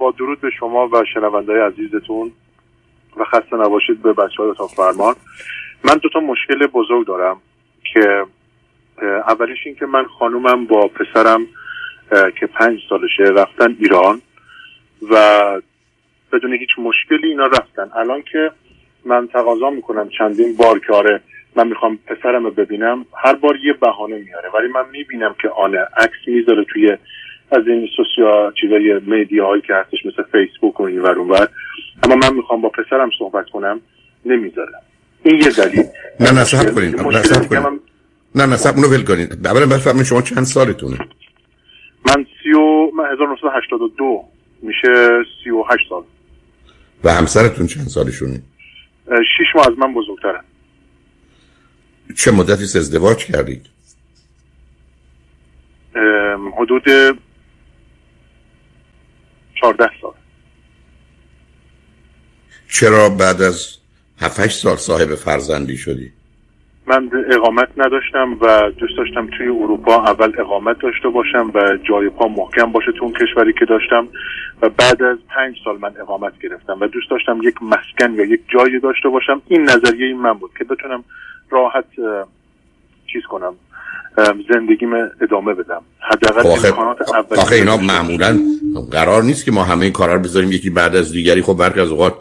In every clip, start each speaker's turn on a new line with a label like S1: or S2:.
S1: با درود به شما و شنوندهای عزیزتون و خسته نباشید به بچه های فرمان. من دو تا مشکل بزرگ دارم که اولیش این که من خانومم با پسرم که پنج سالشه رفتن ایران و بدون هیچ مشکلی اینا رفتن. الان که من تقاضا می‌کنم چندین بار که آره من می‌خوام پسرم رو ببینم هر بار یه بهانه میاره. ولی من می‌بینم که آنه عکس می‌ذاره توی از این سوسیا چیزای میدیا هایی که هستش مثل فیسبوک و این ور اما من می‌خوام با پسرم صحبت کنم. نمی‌ذارم. این یه دلیل.
S2: نه نه صبر کنید. نه صبر کنید. نه نه صبر ول کنید. اولا بفرمایید شما چند سالتونه؟
S1: من سی و من 1982 میشه 38 سال.
S2: و همسرتون چند سالشونه؟
S1: شش ماه از من بزرگترن.
S2: چه مدتی ازدواج کردید؟
S1: حدود 14 سال.
S2: چرا بعد از 7 سال صاحب فرزندی شدی؟
S1: من اقامت نداشتم و دوست داشتم توی اروپا اول اقامت داشته باشم و جای پا محکم باشه تو اون کشوری که داشتم و بعد از پنج سال من اقامت گرفتم و دوست داشتم یک مسکن یا یک جایی داشته باشم. این نظریه این من بود که بتونم راحت چیز کنم. زندگیم ادامه بدم. حداقل
S2: امکانات آخه اینا معمولا قرار نیست که ما همه این کارا رو بذاریم. یکی بعد از دیگری خب برخی از اوقات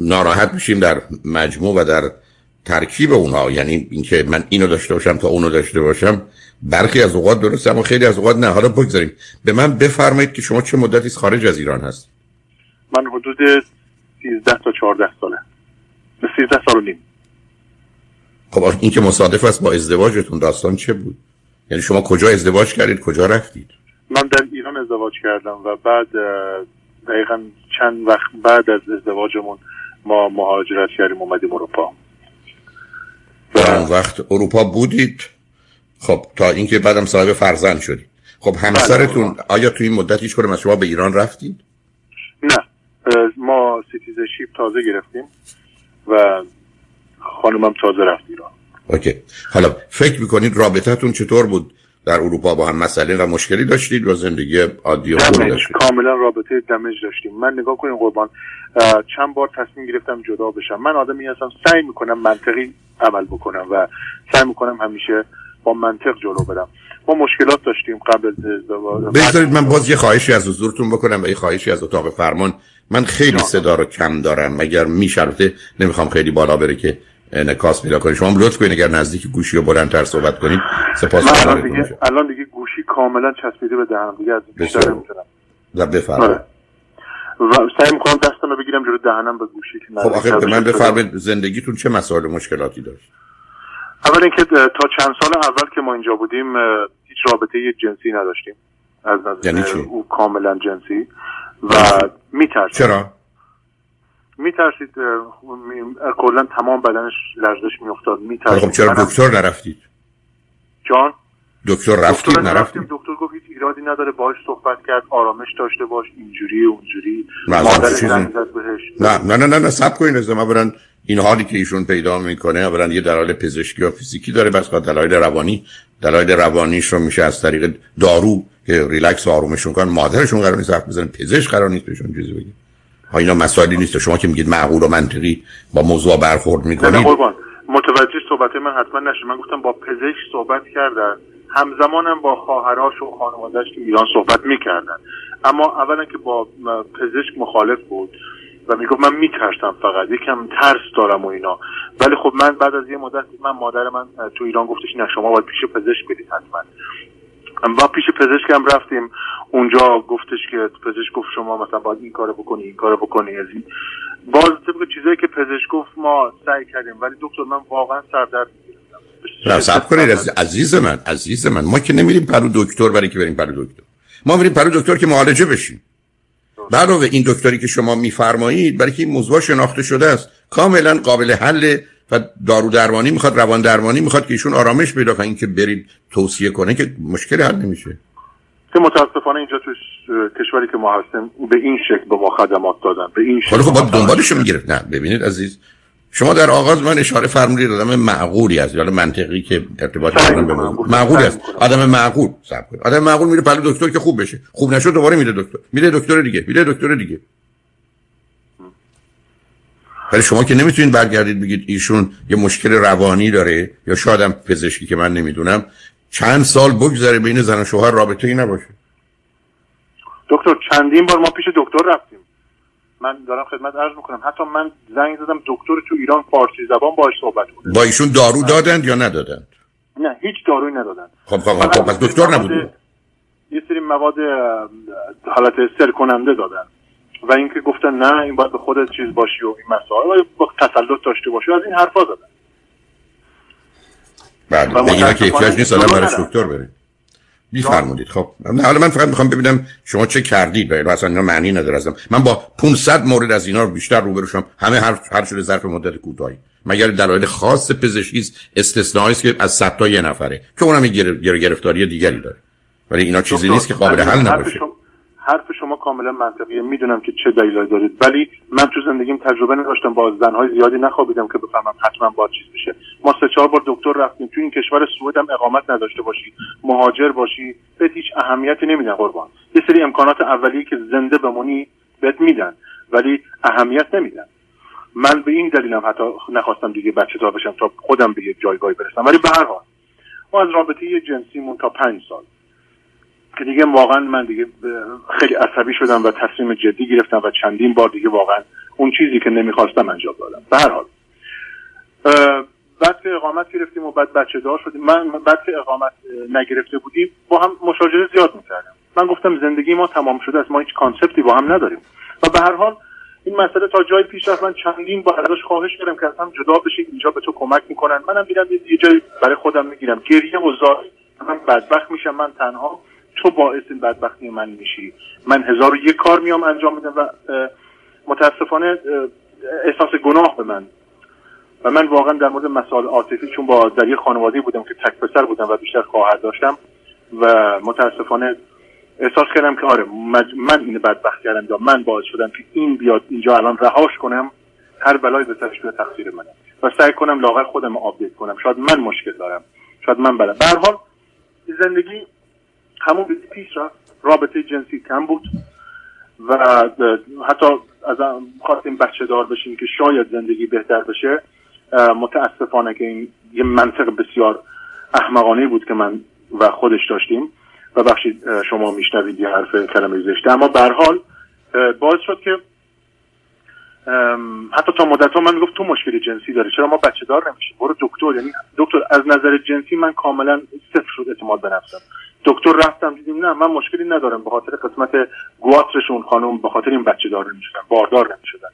S2: ناراحت میشیم در مجموع و در ترکیب اونها. یعنی اینکه من اینو داشته باشم تا اونو داشته باشم برخی از اوقات درسته اما خیلی از اوقات نه. حالا بگذاریم. به من بفرمایید که شما چه مدتی خارج از ایران هست
S1: من حدود 13 تا 14 ساله. 13 سال و نیم.
S2: خب این که مصادف است با ازدواجتون داستان چه بود؟ یعنی شما کجا ازدواج کردید کجا رفتید؟
S1: من در ایران ازدواج کردم و بعد دقیقا چند وقت بعد از ازدواجمون ما مهاجرت کردیم اومدیم اروپا.
S2: در اون وقت اروپا بودید؟ خب تا اینکه بعدم صاحب فرزند شدید. خب همسرتون بله. آیا تو این مدت هیچ از شما به ایران رفتید؟
S1: نه. ما citizenship تازه گرفتیم و خانومم تازه رفت ایران.
S2: OK. حالا فکر می‌کنید رابطتون چطور بود در اروپا با هم مسئله و مشکلی داشتید و زندگی عادی و خوبی داشتید؟
S1: کاملا رابطه damage داشتیم. من نگاه کنیم قربان چند بار تصمیم گرفتم جدا بشم. من آدمی هستم سعی می‌کنم منطقی عمل بکنم و سعی می‌کنم همیشه با منطق جلو برم. ما مشکلات داشتیم قبل ازدواج
S2: بذارید من باز یه خواهشی از حضورتون بکنم و یه خواهشی از اتاق فرمان. من خیلی صدا رو کم دارم مگر میشرفته نمی‌خوام خیلی بالا بره که انعکاس پیدا کنید. شما لطف کنید اگر نزدیک گوشی و بلندتر صحبت کنید سپاس
S1: الان دیگه الان دیگه گوشی کاملا چسبیده به دهنم. دیگه از بیشتر نمی‌تونم.
S2: و بفرمایید. آره.
S1: و سعی می‌کنم دستم رو بگیرم جلو دهنم به گوشی
S2: خب آخه به من بفرمایید زندگیتون چه مسائل مشکلاتی داشت؟
S1: اول اینکه تا چند سال اول که ما اینجا بودیم هیچ رابطه جنسی نداشتیم. از نظر
S2: یعنی؟
S1: او کاملا جنسی. و میترسید
S2: چرا؟
S1: میترسید کلا تمام بدنش لرزش میافتاد میترسید.
S2: خب چرا دکتر نرفتید؟
S1: جان؟
S2: دکتر رفتید نرفتید؟
S1: دکتر گفت هیچ ایرادی نداره باش صحبت کرد آرامش داشته باش اینجوری اونجوری.
S2: نه نه نه نه نه سب کنید از اولا این حالی که ایشون پیدا می‌کنه اولا یه دلایل پزشکی و فیزیکی داره بس دلایل روانی. دلایل روانیش رو میشه از طریق دارو که ریلکس و آرومشون کنن مادرشون قرار نیست حرف بزنن پزشک قرار نیست بهشون چیزی بگه. ها اینا مسائلی نیست. شما که میگید معقول و منطقی با موضوع برخورد می‌کنید.
S1: متوجه صحبت من حتما نشه من گفتم با پزشک صحبت کردن. همزمانم با خواهراش و خانوادهش که ایران صحبت می‌کردن. اما اولا که با پزشک مخالف بود و می‌گفت من میترسم فقط. یکم ترس دارم و اینا. ولی خب من بعد از یه مدت من مادر من تو ایران گفتش نه شما باید پیش پزشک برید حتما. با پیش پزشکم رفتیم. اونجا گفتش که پزشک گفت شما مثلا باید این کارو بکنی این کارو بکنی. از این. باز طبق چیزایی که پزشک گفت ما سعی کردیم. ولی دکتر من واقعا سردرد
S2: نه صبر کنید عزیز من عزیز من. ما که نمیریم پرو دکتر برای که بریم پرو دکتر. ما میریم پرو دکتر که معالجه بشیم. علاوه این دکتری که شما میفرمایید برای که این موضوع شناخته شده است کاملا قابل حل و دارو درمانی می‌خواد روان درمانی می‌خواد که ایشون آرامش پیدا کنه. اینکه برید توصیه کنه که مشکل حل نمیشه.
S1: که متاسفانه اینجا تو کشوری که ما هستیم به این شکل به ما خدمات دادن. به این شکل
S2: خب با دنبالش می‌گیره نه ببینید عزیز. شما در آغاز من اشاره فرمودید آدم معقولی است. حالا منطقی که ارتباط ندارم به موضوع معقولی است. آدم معقول. صبر آدم معقول میره پلو دکتر که خوب بشه. خوب نشد دوباره میره دکتر. میره دکتر دیگه. میره دکتر دیگه. ولی شما که نمی‌تونید برگردید بگید ایشون یه مشکل روانی داره یا شاید پزشکی که من نمی‌دونم چند سال بگذره بین زن و شوهر رابطه ای نباشه.
S1: دکتر چندین بار ما پیش دکتر رفتیم. من دارم خدمت عرض می‌کنم. حتی من زنگ زدم دکتر تو ایران فارسی زبان باش صحبت کنه.
S2: با ایشون دارو دادند یا ندادند؟
S1: نه هیچ داروی ندادن
S2: خب خب خب, خب، پس دکتر نبود.
S1: یه سری مواد حالت سر کننده دادن و اینکه گفتن نه این باید به خودت چیز باشی و این مسائل. با تسلط داشته باشی؟ از این حرفا زدن.
S2: بعد اینا که احتیاج نیست آدم براش دکتر بره میفرمودید. خب حالا من فقط می‌خوام ببینم شما چه کردید. و اصلا اینا معنی نداره ازم. من با 500 مورد از اینا بیشتر روبرو شدم. همه هر هر شده ظرف مدت کوتاهی. مگر دلایل خاص پزشکی استثنایی است که از 100 تا یه نفره که اونم یه گرفتاری دیگری داره. ولی اینا چیزی نیست که قابل حل نباشه.
S1: حرف شما کاملا منطقیه. می‌دونم که چه دلیلی دارید ولی من تو زندگیم تجربه نداشتم. با زنهای زیادی نخوابیدم که بفهمم حتما با چیز بشه ما سه چهار بار دکتر رفتیم. تو این کشور سوئد هم اقامت نداشته باشی. مهاجر باشی. به هیچ اهمیتی نمیدن قربان. یه سری امکانات اولیه که زنده بمونی بهت میدن ولی اهمیت نمیدن. من به این دلیلم حتی نخواستم دیگه بچه دار بشم تا خودم به یه جایگاهی برسم. ولی به هر حال ما از رابطه جنسیمون تا پنج سال. که دیگه واقعا من دیگه خیلی عصبی شدم و تصمیم جدی گرفتم و چندین بار دیگه واقعا اون چیزی که نمی‌خواستم انجام دادم. به هر حال. بعد که اقامت گرفتیم و بعد بچه دار شدیم من بعد که اقامت نگرفته بودیم با هم مشاجره زیاد می‌کردم. من گفتم زندگی ما تمام شده است ما هیچ کانسپتی با هم نداریم. و به هر حال این مسئله تا جای پیش رفت من چندین بار ازش خواهش کردم که اصلا جدا بشین اینجا به تو کمک می‌کنن. منم میرم یه جای برای خودم می‌گیرم. گریه و زار من بدبخت میشم من تنها تو باعث این بدبختی من میشی. من هزار و یک کار میام انجام میدم و متاسفانه احساس گناه به من. و من واقعا در مورد مسائل عاطفی چون با در یه خانواده بودم که تک پسر بودم و بیشتر خواهر داشتم و متاسفانه احساس کردم که آره من این بدبخت کردم یا من باعث شدم که این بیاد اینجا الان رهاش کنم هر بلای به سرش به تقصیر منه. و سعی کنم لاغر خودم آپدیت کنم. شاید من مشکل دارم. شاید من بلد. به حال زندگی همون پیش رفت. رابطه جنسی کم بود و حتی از خواستیم بچه دار بشیم که شاید زندگی بهتر بشه. متاسفانه که این یه منطق بسیار احمقانه بود که من و خودش داشتیم. و بخشی شما میشنوید یه حرف کلمه زشته. اما به حال باعث شد که حتی تا مدت ها من گفت تو مشکل جنسی داری. چرا ما بچه دار نمیشیم؟ برو دکتر. یعنی دکتر از نظر جنسی من کاملا صفر شد اعتماد به دکتر رفتم دیدیم نه من مشکلی ندارم به خاطر قسمت گواترشون خانم به خاطر این بچه دار نمی‌شدن باردار نمی‌شدن.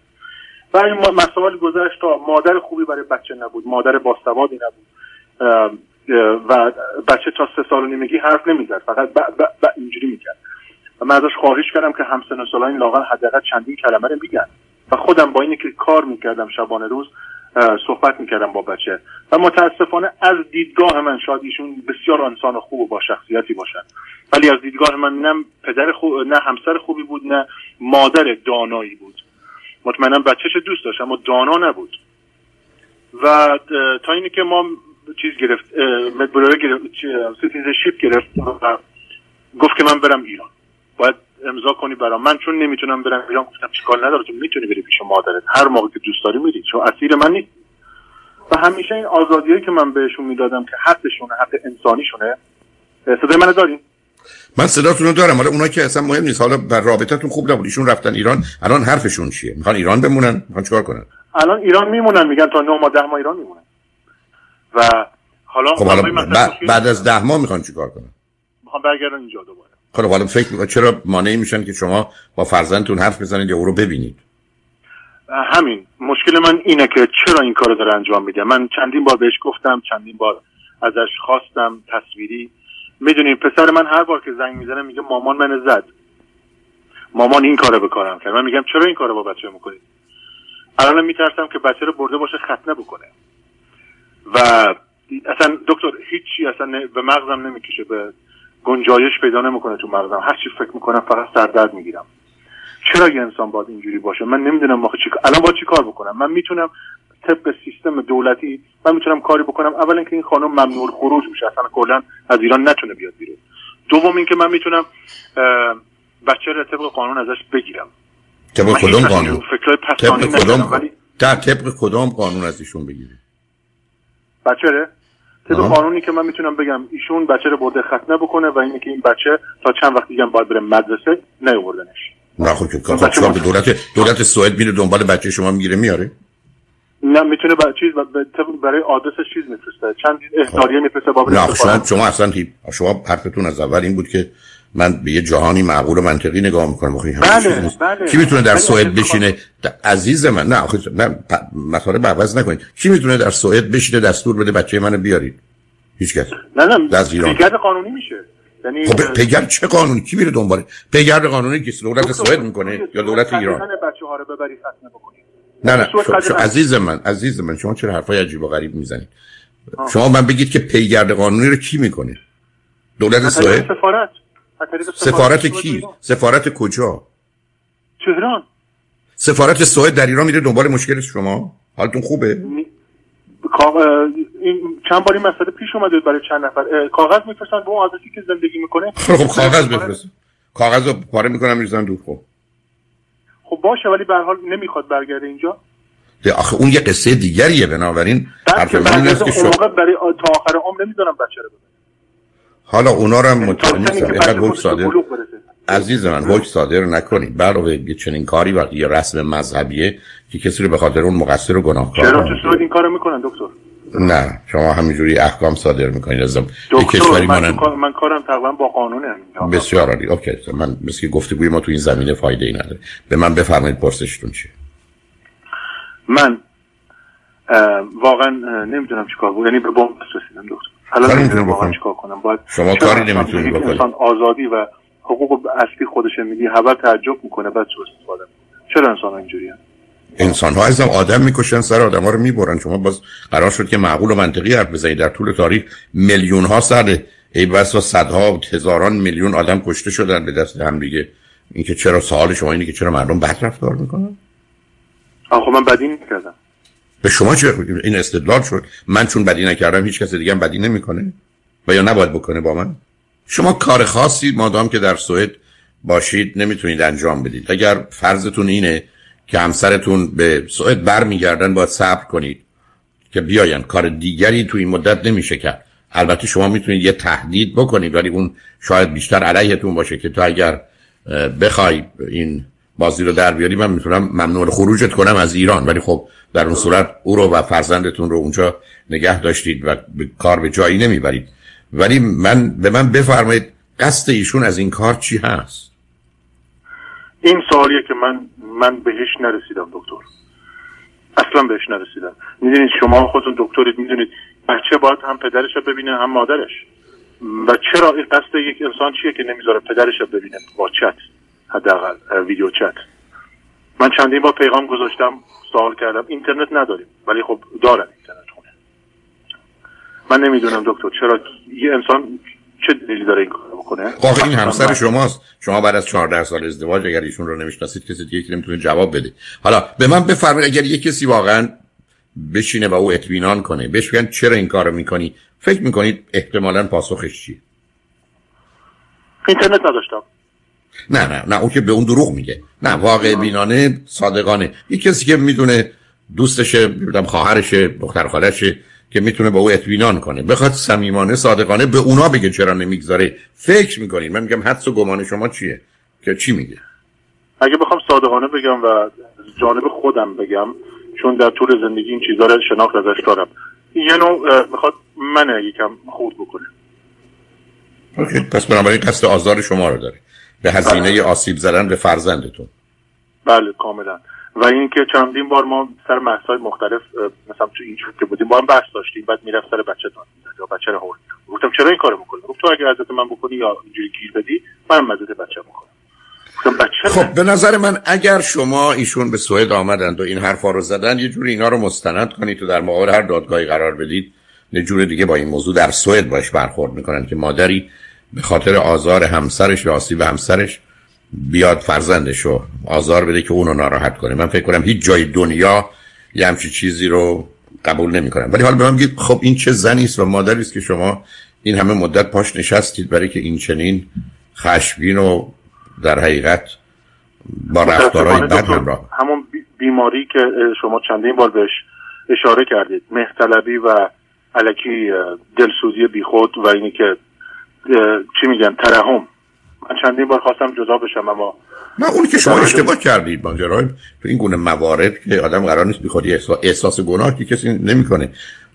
S1: و این مسائل گذشت تا مادر خوبی برای بچه نبود مادر باسوادی نبود. و بچه تا سه سال و نیمگی حرف نمی‌زد فقط ب ب اینجوری می‌کرد. و من ازش خواهش کردم که همسن و سالان لاغر حداقل چندین کلمه رو میگن. و خودم با اینی که کار می‌کردم شبانه روز صحبت می‌کردم با بچه. و متاسفانه از دیدگاه من شاید ایشون بسیار انسان خوب و با شخصیتی باشن. ولی از دیدگاه من نه پدر خوب نه همسر خوبی بود نه مادر دانایی بود. مطمئنا بچهش دوست داشت اما دانا نبود. و تا اینی که ما چیز گرفت مدتی بود گرفت citizenship گرفت و گفت که من برم ایران. باید امضا کنی برام. من چون نمی‌تونم برم ایران گفتم چیکار نداره؟ تو می‌تونی بری پیش مادرت. هر موقع که دوست داری میری. چون اسیر من نیست. و همیشه این آزادیایی که من بهشون می‌دادم که حقشونه حق انسانیشونه صدای من داریم
S2: من صداتون رو دارم. حالا اونا که اصلا مهم نیست. حالا بر رابطتون خوب نبود. ایشون رفتن ایران. الان حرفشون چیه؟ می‌خوان ایران بمونن؟ می‌خوان چیکار کنن؟
S1: الان ایران میمونن. میگن تا 9 ماه 10 ماه ایران میمونن. و حالا
S2: خب حالا بعد از 10 ماه می‌خوان چیکار کنن؟
S1: می‌خوان برگردن اینجا دوباره.
S2: خب حالا فکر می‌کنم چرا مانعی میشن که شما با فرزندتون حرف بزنید یا او رو ببینید؟
S1: همین. مشکل من اینه که چرا این کارو داره انجام میده؟ من چندین بار بهش گفتم چندین بار ازش خواستم تصویری. می‌دونیم پسر من هر بار که زنگ می‌زنه میگه مامان من زد. مامان این کارو بکنم کرد. من میگم چرا این کارو با بچه می‌کنید الان میترسم که بچه رو برده باشه ختنه بکنه. و اصلا دکتر هیچی اصلا به مغزم نمی‌کشه به گنجایش پیدا نمی‌کنه تو مغزم هر چی فکر می‌کنم فقط سردرد می‌گیرم. چرا یه انسان باید اینجوری باشه؟ من نمی‌دونم واقعا چی الان باید چی کار بکنم؟ من می‌تونم طبق سیستم دولتی من می‌تونم کاری بکنم. اول اینکه این خانم ممنوع خروج میشه. اصلا کلا از ایران نتونه بیاد بیرون. دوم اینکه من می‌تونم بچه رو طبق قانون ازش بگیرم.
S2: طبق کدوم قانون؟ طبق کدوم ولی... طبق کدوم قانون از ایشون بگیری
S1: بچه؟ طبق قانونی که من می‌تونم بگم ایشون بچه رو برده ختنه بکنه و اینه که این بچه تا چند وقت دیگه باید بره مدرسه نیاوردنش.
S2: نه خب که دولت دولت سوئد میره دنبال بچه شما می‌گیره میاره؟
S1: نه می‌تونه برای چیز برای آدرس چیز میفرسته. چند احتاریه میفرسته بابت
S2: نه شما شما اصلا شما حرفتون از اول این بود که من به یه جهانی معقول و منطقی نگاه می‌کنم.
S1: بله بله.
S2: کی می‌تونه در سوئد بشینه؟ عزیز من نه آخه نه مطالب عوض نکنید. کی می‌تونه در سوئد بشینه دستور بده بچه منو بیارید؟ هیچ کس
S1: نه نه از ایران. قانونی میشه.
S2: یعنی خب پیگرد چه قانونی؟ کی میره دنبال؟ پیگرد قانونی که دولت سوئد می‌کنه یا دولت ایران؟
S1: بچه‌ها رو ببرید
S2: نه نه شو, شو عزیز من عزیز من شما چرا حرفای عجیب و غریب می‌زنید؟ شما من بگید که پیگرد قانونی رو کی می‌کنه؟ دولت سوئد؟
S1: سفارت.
S2: سفارت کی؟ سفارت کجا؟
S1: تهران
S2: سفارت سوئد در ایران میره دنبال مشکل شما؟ حالتون خوبه؟
S1: این چند باری مسئله پیش اومده برای چند نفر. کاغذ میفرستن به اون آدرسی که زندگی می‌کنه.
S2: خب کاغذ بفرست. کاغذ رو پاره می‌کنم میریزن دور. خب.
S1: خب باشه ولی به حال نمی‌خواد برگرده اینجا.
S2: آخه اون یه قصه دیگریه بنابراین
S1: حرف من اینه که شما برای تا آخر عمر نمی‌ذارم بچه رو
S2: حالا اونا رو هم مطمئن نیستم. اینقدر حکم صادر عزیز من حکم صادر نکنید برای چنین کاری وقتی یه رسم مذهبیه که کسی رو به خاطر اون مقصر و گناهکار
S1: چرا؟ تو این کارو می‌کنن دکتر؟
S2: نه شما همینجوری احکام صادر می‌کنید. از
S1: کشوری من, من کارم تقریبا با قانونه.
S2: بسیار عالی. اوکی. من مثل گفتگوی ما تو این زمینه فایده ای نداره. به من بفرمایید پرسشتون چیه؟
S1: من واقعا نمی‌دونم چیکار بود. یعنی به بوم رسیدم دکتر. حالا نمی‌دونم واقعا چیکار کنم. باید
S2: شما کاری نمی‌تونید بکنید
S1: انسان آزادی و حقوق اصلی خودش میدی خبر تعجب می‌کنه بعد چه استفاده چرا انسان اینجوری
S2: انسان ها ازم آدم می‌کشن سر آدم ها رو می‌برن. شما باز قرار شد که معقول و منطقی حرف بزنید. در طول تاریخ میلیون ها سر ای بس و صدها و هزاران میلیون آدم کشته شدن به دست هم دیگه. اینکه چرا سوال شما اینه که چرا مردم بد رفتار می‌کنن؟
S1: آخه من بدی نکردم.
S2: به شما چه این استدلال شد. من چون بدی نکردم هیچ کس دیگه هم بدی نمی‌کنه. و یا نباید بکنه با من؟ شما کار خاصی مادام که در سوئد باشید نمی‌تونید انجام بدید. اگر فرضتون اینه که همسرتون به سوئد برمیگردن باید صبر کنید که بیاین. کار دیگری تو این مدت نمیشه کرد. البته شما می‌تونید یه تهدید بکنید ولی اون شاید بیشتر علیهتون باشه که تو اگر بخوای این بازی رو در بیاری من می‌تونم ممنوع خروجت کنم از ایران. ولی خب در اون صورت او رو و فرزندتون رو اونجا نگه داشتید و کار به جایی نمی‌برید. ولی من به من بفرمایید قصد ایشون از این کار چی هست؟
S1: این سوالیه که من من بهش نرسیدم دکتر. اصلا بهش نرسیدم. می‌دونید شما خودتون دکترید می‌دونید بچه باید هم پدرش رو ببینه هم مادرش. و چرا قصد یک انسان چیه که نمی‌ذاره پدرش رو ببینه با چت حداقل ویدیو چت؟ من چندین بار پیغام گذاشتم سوال کردم. اینترنت نداریم ولی خب دارن اینترنت خونه. من نمی‌دونم دکتر چرا یه انسان چه دلیلی داره این کار بکنه؟
S2: خب این همسر شماست. شما بعد از 14 سال ازدواج اگر ایشون رو نمی‌شناسید کسی دیگه که نمی‌تونه جواب بده. حالا به من بفرمایید اگر یه کسی واقعا بشینه و او اطمینان کنه بهش بگن چرا این کارو می‌کنی فکر می‌کنید احتمالا پاسخش چیه؟
S1: اینترنت نداشتم.
S2: نه نه نه اون که به اون دروغ میگه. نه واقع بینانه صادقانه. یه کسی که می‌دونه دوستشه می‌دونم خواهرشه دختر خالشه که می‌تونه با او اطمینان کنه. بخواد صمیمانه صادقانه به اونا بگه چرا نمی‌گذاره. فکر می‌کنین. من میگم حدس و گمان شما چیه؟ که چی میگه؟
S1: اگه بخوام صادقانه بگم و جانب خودم بگم چون در طول زندگی این چیزا رو شناخت ازش دارم. یه نوع می‌خواد من یکم خود بکنه.
S2: اوکی پس بنابراین قصد آزار شما رو داره. به هزینه بله. آسیب زدن به فرزندتون.
S1: بله کاملا. و اینکه چندین بار ما سر مسائل مختلف مثلا تو این که بودیم با هم بحث داشتیم بعد می‌رفت سر بچه تان یا بچه رو هورد گفتم چرا این کارو می‌کنی؟ گفت تو اگه حضرت من بکنی یا اینجوری گیر بدی من مزد بچه می‌کنم.
S2: خب به نظر من اگر شما ایشون به سوئد آمدند و این حرفا رو زدن یه جوری اینا رو مستند کنید تو در مقابل هر دادگاهی قرار بدید. یه جور دیگه با این موضوع در سوئد باش برخورد می‌کنن که مادری به خاطر آزار همسرش یا آسیب همسرش بیاد فرزندش رو آزار بده که اونو ناراحت کنه. من فکر کنم هیچ جای دنیا یه همچی چیزی رو قبول نمی‌کنن ولی حالا به من خب این چه زنی است و مادری است که شما این همه مدت پاش نشستید برای که این چنین خشمگین و در حقیقت با رفتارهای بد همراه.
S1: همون بیماری که شما چندین بار بهش اشاره کردید مهتلبی و علکی دلسوزی بیخود و اینی که چی میگن ترحم. من چندین بار خواستم جدا بشم اما
S2: نه اون که شما اشتباه کردید ماجرای تو این گونه موارد که آدم قرار نیست بخواد احساس گناه که کسی نمی‌کنه.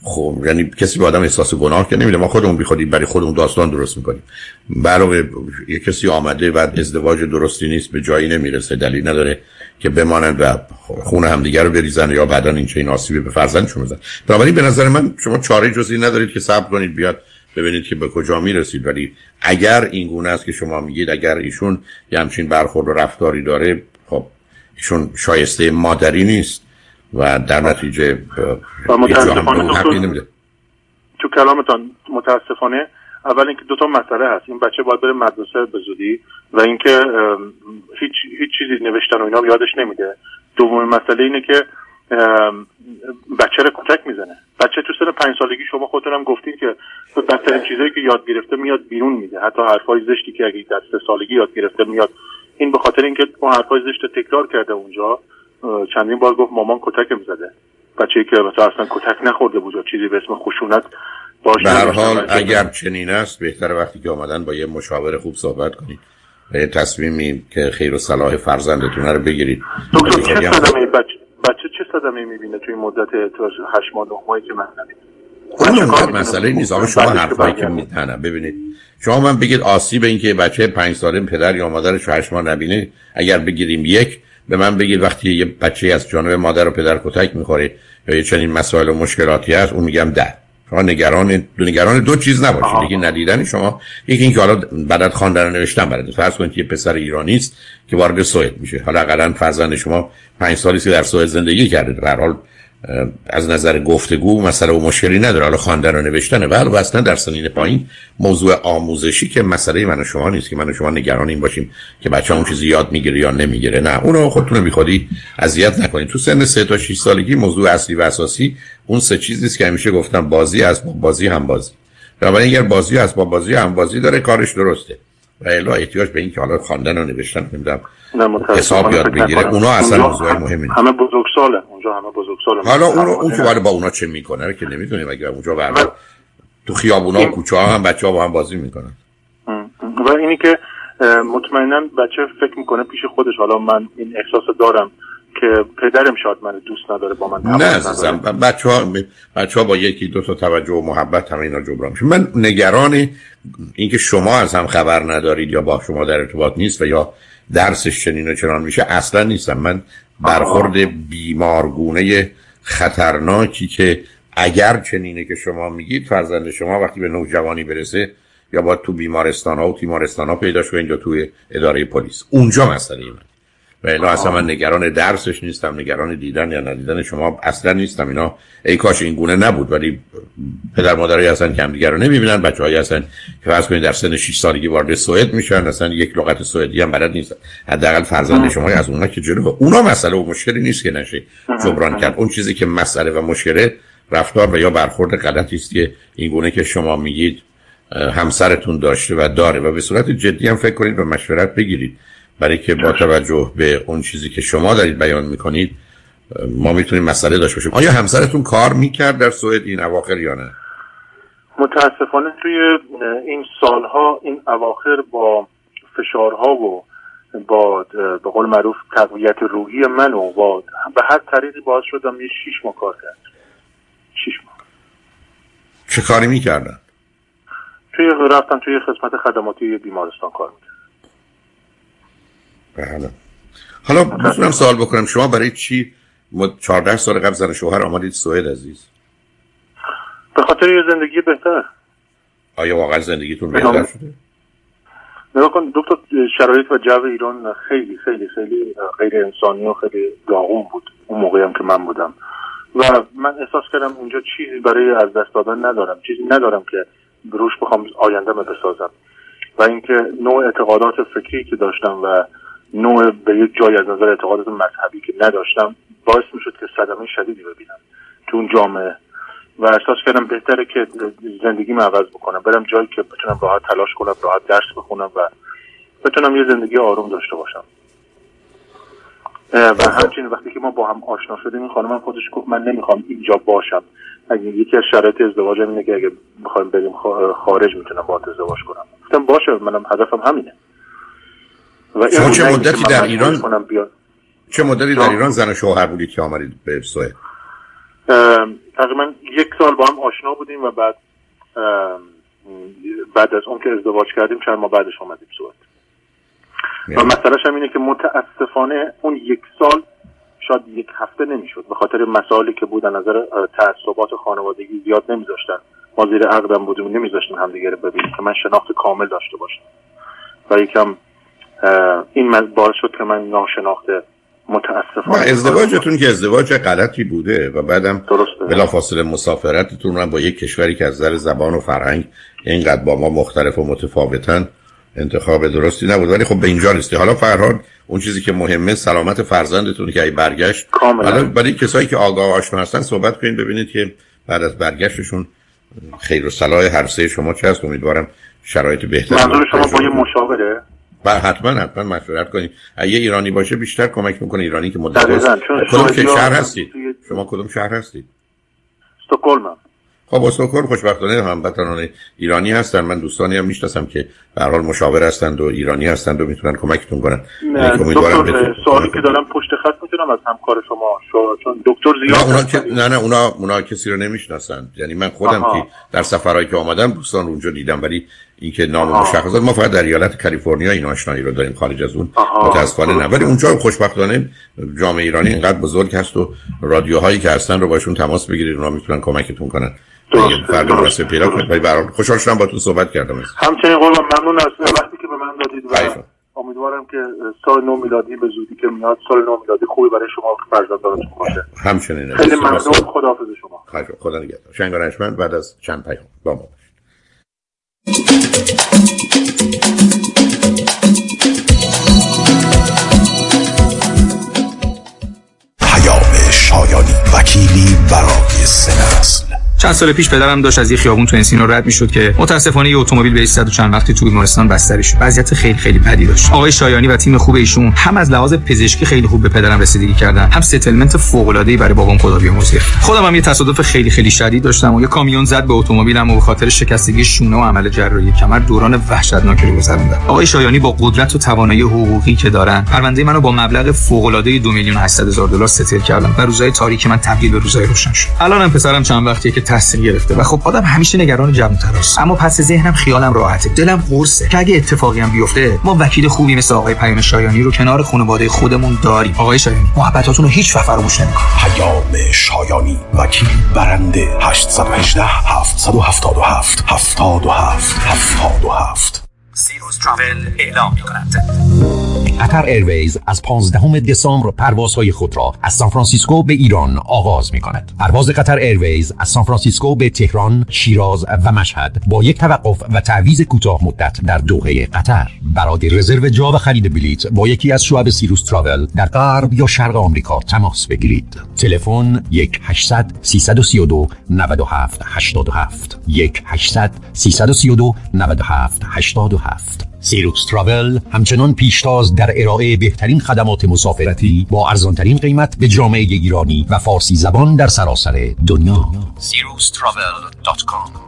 S2: خب یعنی کسی به آدم احساس گناه که نمیده. ما خودمون بیخودی برای خودمون داستان درست می‌کنیم. علاوه یه کسی آمده و ازدواج درستی نیست به جایی نمی‌رسه دلیل نداره که بمانند و خون همدیگه رو بریزن یا بعدا این چه این آسیبی به فرزندشون بزن. بنابراین به نظر من شما چاره جزی ندارید که صبر کنید بیاد ببینید که به کجا می‌رسید. ولی اگر این گونه است که شما میگید اگر ایشون یه همچین برخورد و رفتاری داره خب ایشون شایسته مادری نیست و در نتیجه
S1: تو کلامتان متاسفانه اول اینکه دو تا مسئله هست. این بچه باید بره مدرسه به زودی و اینکه هیچ هیچ چیزی نوشتن و اینا یادش نمیده. دومین مسئله اینه که بچه رو کتک می‌زنه. بچه تو سن پنج سالگی شما خودتون هم گفتید که بدترین چیزایی که یاد گرفته میاد بیرون میده. حتی حرفای زشتی که اگه در سه سالگی یاد گرفته میاد. این به خاطر اینکه اون حرفای زشت تکرار کرده اونجا چندین بار گفت مامان کتکم زده بچه‌ای که مثلا اصلا کتک نخورده بود چیزی به اسم خشونت
S2: باشه. به هر حال اگر چنین است بهتر وقتی که آمدن با یه مشاور خوب صحبت کنید به تصمیمی که خیر و صلاح فرزندتون رو بگیرید.
S1: دکتر چه صدمه بچه, بچه؟ چه صدمه می‌بینه توی مدت 8 ماه 9 ماهی که من
S2: اون مسئله نیست. آقا شما حرفایی که میتنم ببینید شما من بگید آسیب این که بچه پنج ساله پدر یا مادرش هشت ماه نبینه. اگر بگیریم یک به من بگید وقتی یه بچه از جانب مادر و پدر کتک می‌خوره یا یه چنین مسائل و مشکلاتی هست اون میگم ده. شما نگران دو نگران دو چیز نباشید. یکی ندیدن شما یکی اینکه حالا بعد خواندن نوشتن برات فرض کنید یه پسر ایرانی است که وارد سوئد میشه. حالا حداقل فرزند شما پنج سالی که در سوئد زندگی کرده. در حال از نظر گفتگو مسئله و مشکلی نداره. حالا خواندن و نوشتنه ولی اصلا در سنین پایین موضوع آموزشی که مسئله من و شما نیست که من و شما نگران این باشیم که بچه اون چیزی یاد می‌گیره یا نمی‌گیره. نه اونو خودتون بیخودی اذیت نکنید تو سن سه تا 6 سالگی موضوع اصلی و اساسی اون سه چیزی که همیشه گفتم بازی از بازی هم بازی بنابراین اگر بازی از با بازی هم بازی داره کارش درسته. و الا احتیاج به این که حالا خواندن و نوشتن نمی‌دونم حساب یاد بگیره اونا اصلا موضوع مهمی
S1: همه بزرگساله. اونجا همه بزرگساله.
S2: حالا اون اون که با اونا چه می‌کنه که نمی‌دونیم. اگه اونجا برای تو خیابونا و کوچه ها هم بچه ها با هم بازی می‌کنن.
S1: و اینی که مطمئنا بچه فکر می‌کنه پیش خودش. حالا من این احساس دارم. که پدرم شاید من دوست نداره با من
S2: نه عزیزم بچه ها, بچه ها با یکی دو تا توجه و محبت همه اینا جبران میشه. من نگران اینکه شما از هم خبر ندارید یا با شما در ارتباط نیست و یا درسش چنین و چنان میشه اصلا نیستم. من برخورد بیمارگونه خطرناکی که اگر چنینه که شما میگید فرزند شما وقتی به نوجوانی برسه یا باید تو بیمارستان ها و تیمارستان ها پیدا کنید یا توی اداره پلیس. اونجا مسئله من. و الا اصلا من نگران درسش نیستم نگران دیدن یا ندیدن شما اصلا نیستم. اینا ای کاش این گونه نبود ولی پدر مادرایی هستن که همدیگه رو نمی‌بینن بچه هایی هستن که فرض کنید در سن 6 سالگی وارد سوئد میشن اصلا یک لغت سوئدی هم بلد نیستن. حداقل فرزند شما از اونها که جلو. اونا مسئله و مشکلی نیست که نشه جبران کرد. اون چیزی که مسئله و مشکله رفتار و یا برخورد غلطی است که این گونه که شما میگید همسرتون داشته و داره و به صورت جدی هم فکر کنید و مشورت بگیرید. برای که با توجه به اون چیزی که شما دارید بیان می‌کنید ما می‌تونیم مسئله داشته باشیم. آیا همسرتون کار می‌کرد در سوئد این اواخر یا نه؟
S1: متاسفانه توی این سالها این اواخر با فشارها و با به قول معروف تقویت روحی من و با به هر طریقی باعث شدم یه شیش ماه کار کرد. شیش ماه.
S2: چه کاری می‌کردن؟
S1: توی رفتم توی خدمت خدماتی بیمارستان کار می‌کردم.
S2: بله. حالا می‌تونم سوال بکنم. شما برای چی 14 سال قبل زن شوهر آمدید سوئد عزیز؟
S1: به خاطر یه زندگی بهتر.
S2: آیا واقعا زندگیتون بهتر شده؟
S1: نگاه کن دکتر شرایط و جو ایران خیلی خیلی خیلی غیر انسانی و خیلی داغون بود. اون موقعی هم که من بودم. و من احساس کردم اونجا چیزی برای از دست دادن ندارم. چیزی ندارم که روش بخوام آینده بسازم. و اینکه نوع اعتقادات فکری که داشتم و نوع به یک جای از نظر اعتقادات مذهبی که نداشتم باعث می‌شد که صدمه شدیدی ببینم تو اون جامعه. و احساس کردم بهتره که زندگی عوض بکنم. برم جایی که بتونم راحت تلاش کنم راحت درس بخونم و بتونم یه زندگی آروم داشته باشم. و همچنین وقتی که ما با هم آشنا شدیم این خانم خودش گفت من نمی‌خوام اینجا باشم. یکی از شرایط ازدواجم اینه که اگه بخوایم بریم خارج می‌تونم با ازدواج کنم. گفتم باشه منم هدفم همینه.
S2: و چه مدتی در ایران چه مدتی در ایران زن شوهر بودید که آمدید به سوئد
S1: تقریبا یک سال با هم آشنا بودیم و بعد بعد از اون که ازدواج کردیم چند ماه بعدش آمدیم سوئد. و مسئلهش هم اینه که متاسفانه اون یک سال شاید یک هفته نمی‌شد. به خاطر مسائلی که بود نظر تعصبات خانوادگی زیاد نمیذاشتن. ما زیر عقدم بودیم نمیذاشتن همدیگه رو ببینیم که من شناخت کامل داشته باشم. و یکم این باعث شد که من ناشناخته متاسفانه.
S2: ازدواجتون که ازدواج غلطی بوده و بعدم بلافاصله مسافرتتون رو با یک کشوری که از نظر زبان و فرهنگ اینقدر با ما مختلف و متفاوتن انتخاب درستی نبود. ولی خب به اینجا رسیدی. حالا فرهاد اون چیزی که مهمه سلامت فرزندتون که ای برگشت. حالا برای کسایی که آگاه آشنا هستن صحبت کنید ببینید که بعد از برگشتشون خیر و صلاح هر سه شما چه هست. امیدوارم شرایط بهتری
S1: منظور شما با یه مشاوره.
S2: و حتما حتما مشورت کنید اگه ایرانی باشه بیشتر کمک می‌کنه ایرانی که مدت کدوم شهر هستید؟ شما کدوم شهر هستید؟
S1: استکهلم
S2: خب استکهلم خوشبختانه هموطنان ایرانی هستن. من دوستانی هم می‌شناسم که به هر حال مشاور هستند و ایرانی هستند و می‌تونن کمکتون کنن.
S1: دکتر سوالی که دارم پشت خط می‌تونم از همکار شما چون دکتر زیاد
S2: نه اونا که نه نه اونا اونا کسی رو نمی‌شناسن یعنی من خودم آها. که در سفرهایی که آمدم دوستان اونجا دیدم ولی اینکه نام مشخصات ما فقط در ایالت کالیفرنیا این آشنایی رو داریم خارج از اون متاسفانه نه. ولی اونجا خوشبختانه جامعه ایرانی اینقدر بزرگ هست و رادیوهایی که هستن رو باشون تماس بگیرید اونا می‌تونن کمکتون کنن. فرد مناسب پیدا کنید ولی برای خوشحال شدم با تو صحبت کردم.
S1: همچنین قربان ممنون از وقتی که به من دادید و امیدوارم که سال نو میلادی به زودی که میاد سال نو میلادی خوبی برای شما فرزندانتون باشه
S2: همچنین.
S1: خیلی ممنون. خداحافظ شما.
S2: خدا نگهدار. شنگ بعد از چند پیام. با ما.
S3: پیام شایانی وکیلی برای سه
S4: چند سال پیش پدرم داشت از یه خیابون تو Encino رد می‌شد که متاسفانه یه اتومبیل به و چند وقتی تو بیمارستان بستری شد. وضعیت خیلی خیلی بدی داشت. آقای شایانی و تیم خوب ایشون هم از لحاظ پزشکی خیلی خوب به پدرم رسیدگی کردن هم settlement فوق العاده ای برای بابام خدا بیامرزه خودم هم یه تصادف خیلی خیلی شدید داشتم و یه کامیون زد به اتومبیلم و به خاطر شکستگی شونه و عمل جراحی کمر دوران وحشتناکی رو گذروندم. آقای شایانی با قدرت و توانایی حقوقی که دارن پرونده منو با مبلغ فوق العاده 2 میلیون 800 هزار دلار ستل کردم و روزهای تاریک من تبدیل به روزهای روشن شد. الانم پسرم چند وقتیه که تحصیل گرفته و خب آدم همیشه نگران جوان‌تراست اما پس ذهنم خیالم راحته. دلم قرصه. که اگه اتفاقی هم بیفته ما وکیل خوبی مثل آقای پیام شایانی رو کنار خانواده خودمون داریم. آقای شایانی محبتاتون رو هیچ فراموش نمی‌کنم
S3: پیام شایانی. وکیل برنده 818 777 77 77 سیروس تراول اعلام می‌کند قطر ایرویز از 15 دسامبر پروازهای خود را از سان فرانسیسکو به ایران آغاز می کند. پرواز قطر ایرویز از سان فرانسیسکو به تهران، شیراز و مشهد با یک توقف و تعویض کوتاه مدت در دوحه قطر. برای رزرو جا و خرید بلیط با یکی از شعب سیروس تراول در غرب یا شرق آمریکا تماس بگیرید. تلفن 1 800 332 97 87 1 800 332 97 87 سیروکس تراول همچنان پیشتاز در ارائه بهترین خدمات مسافرتی با ارزانترین قیمت به جامعه ایرانی و فارسی زبان در سراسر دنیا
S5: SirusTravel.com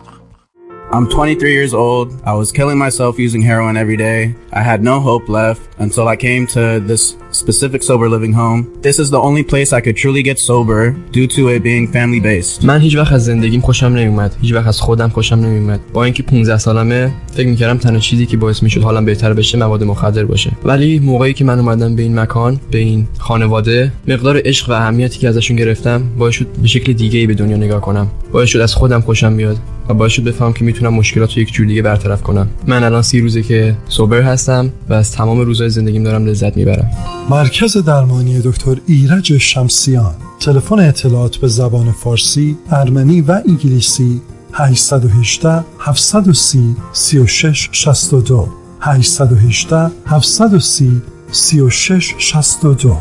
S5: I'm 23 years old. I was killing myself using heroin every day. I had no hope left until I came to this specific sober living home. This is the only place I could truly get sober due to it being family based.
S6: من هیچ وقت از زندگیم خوشم نمیومد. هیچ وقت از خودم خوشم نمیومد. با اینکه 15 سالمه فکر می‌کردم تنها چیزی که باعث می‌شد حالم بهتر بشه مواد مخدر باشه. ولی موقعی که من اومدم به این مکان، به این خانواده، مقدار عشق و اهمیتی که ازشون گرفتم باعث شد به شکل دیگه ای به دنیا نگاه کنم. باعث شد از خودم خوشم بیاد. و باعث شد بفهم که می‌تونم مشکلات رو یک جور دیگه برطرف کنم من الان سی روزه که سوبر هستم و از تمام روزهای زندگیم دارم لذت می‌برم
S7: مرکز درمانی دکتر ایرج شمسیان. تلفن اطلاعات به زبان فارسی، ارمنی و انگلیسی 818 730 36 62 818 730 36 62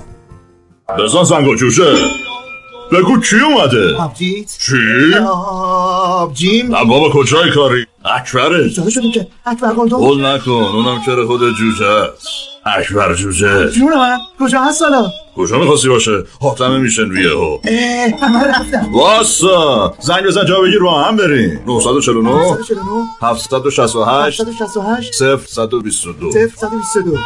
S8: بزن زنگو جوشه بگو کی اومده؟
S9: آبجیت؟
S8: چی؟
S9: آبجیم؟
S8: نه بابا کجای کاری؟ اکبره
S9: جاده شدیم که اکبر گلدون
S8: قول نکن اونم چرا خود جوجه است. اکبر جوجه.
S9: جون من کجا هست حالا
S8: کجا می‌خواستی باشه؟ حاتمه میشن ویه ها
S9: اه همه رفتم
S8: واسا. زنگ بزن جا بگیر با هم بریم. 949
S9: 949
S8: 768
S9: 768
S8: 0 122
S9: 0 122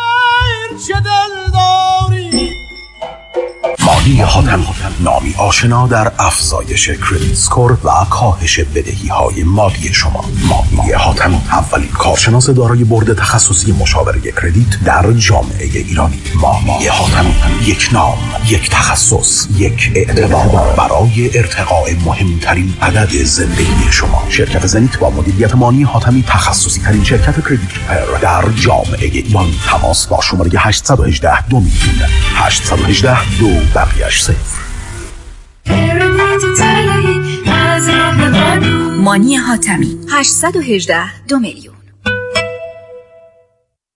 S3: مانی حاتم نامی آشنا در افزایش کردیت سکور و کاهش بدهی های مالی شما. مانی حاتم اولین کارشناس دارای برد تخصصی مشاوره کردیت در جامعه ایرانی. مانی حاتم یک نام یک تخصص یک اعتبار. برای ارتقاء مهمترین عدد زندگی شما. شرکت زنیت با مدیریت مانی حاتمی تخصصی ترین شرکت کردیت در جامعه ایران. تماس با شماره 818 دو میلیون. 818 دو صفر.
S10: مانی حاتمی. 818 دو میلیون.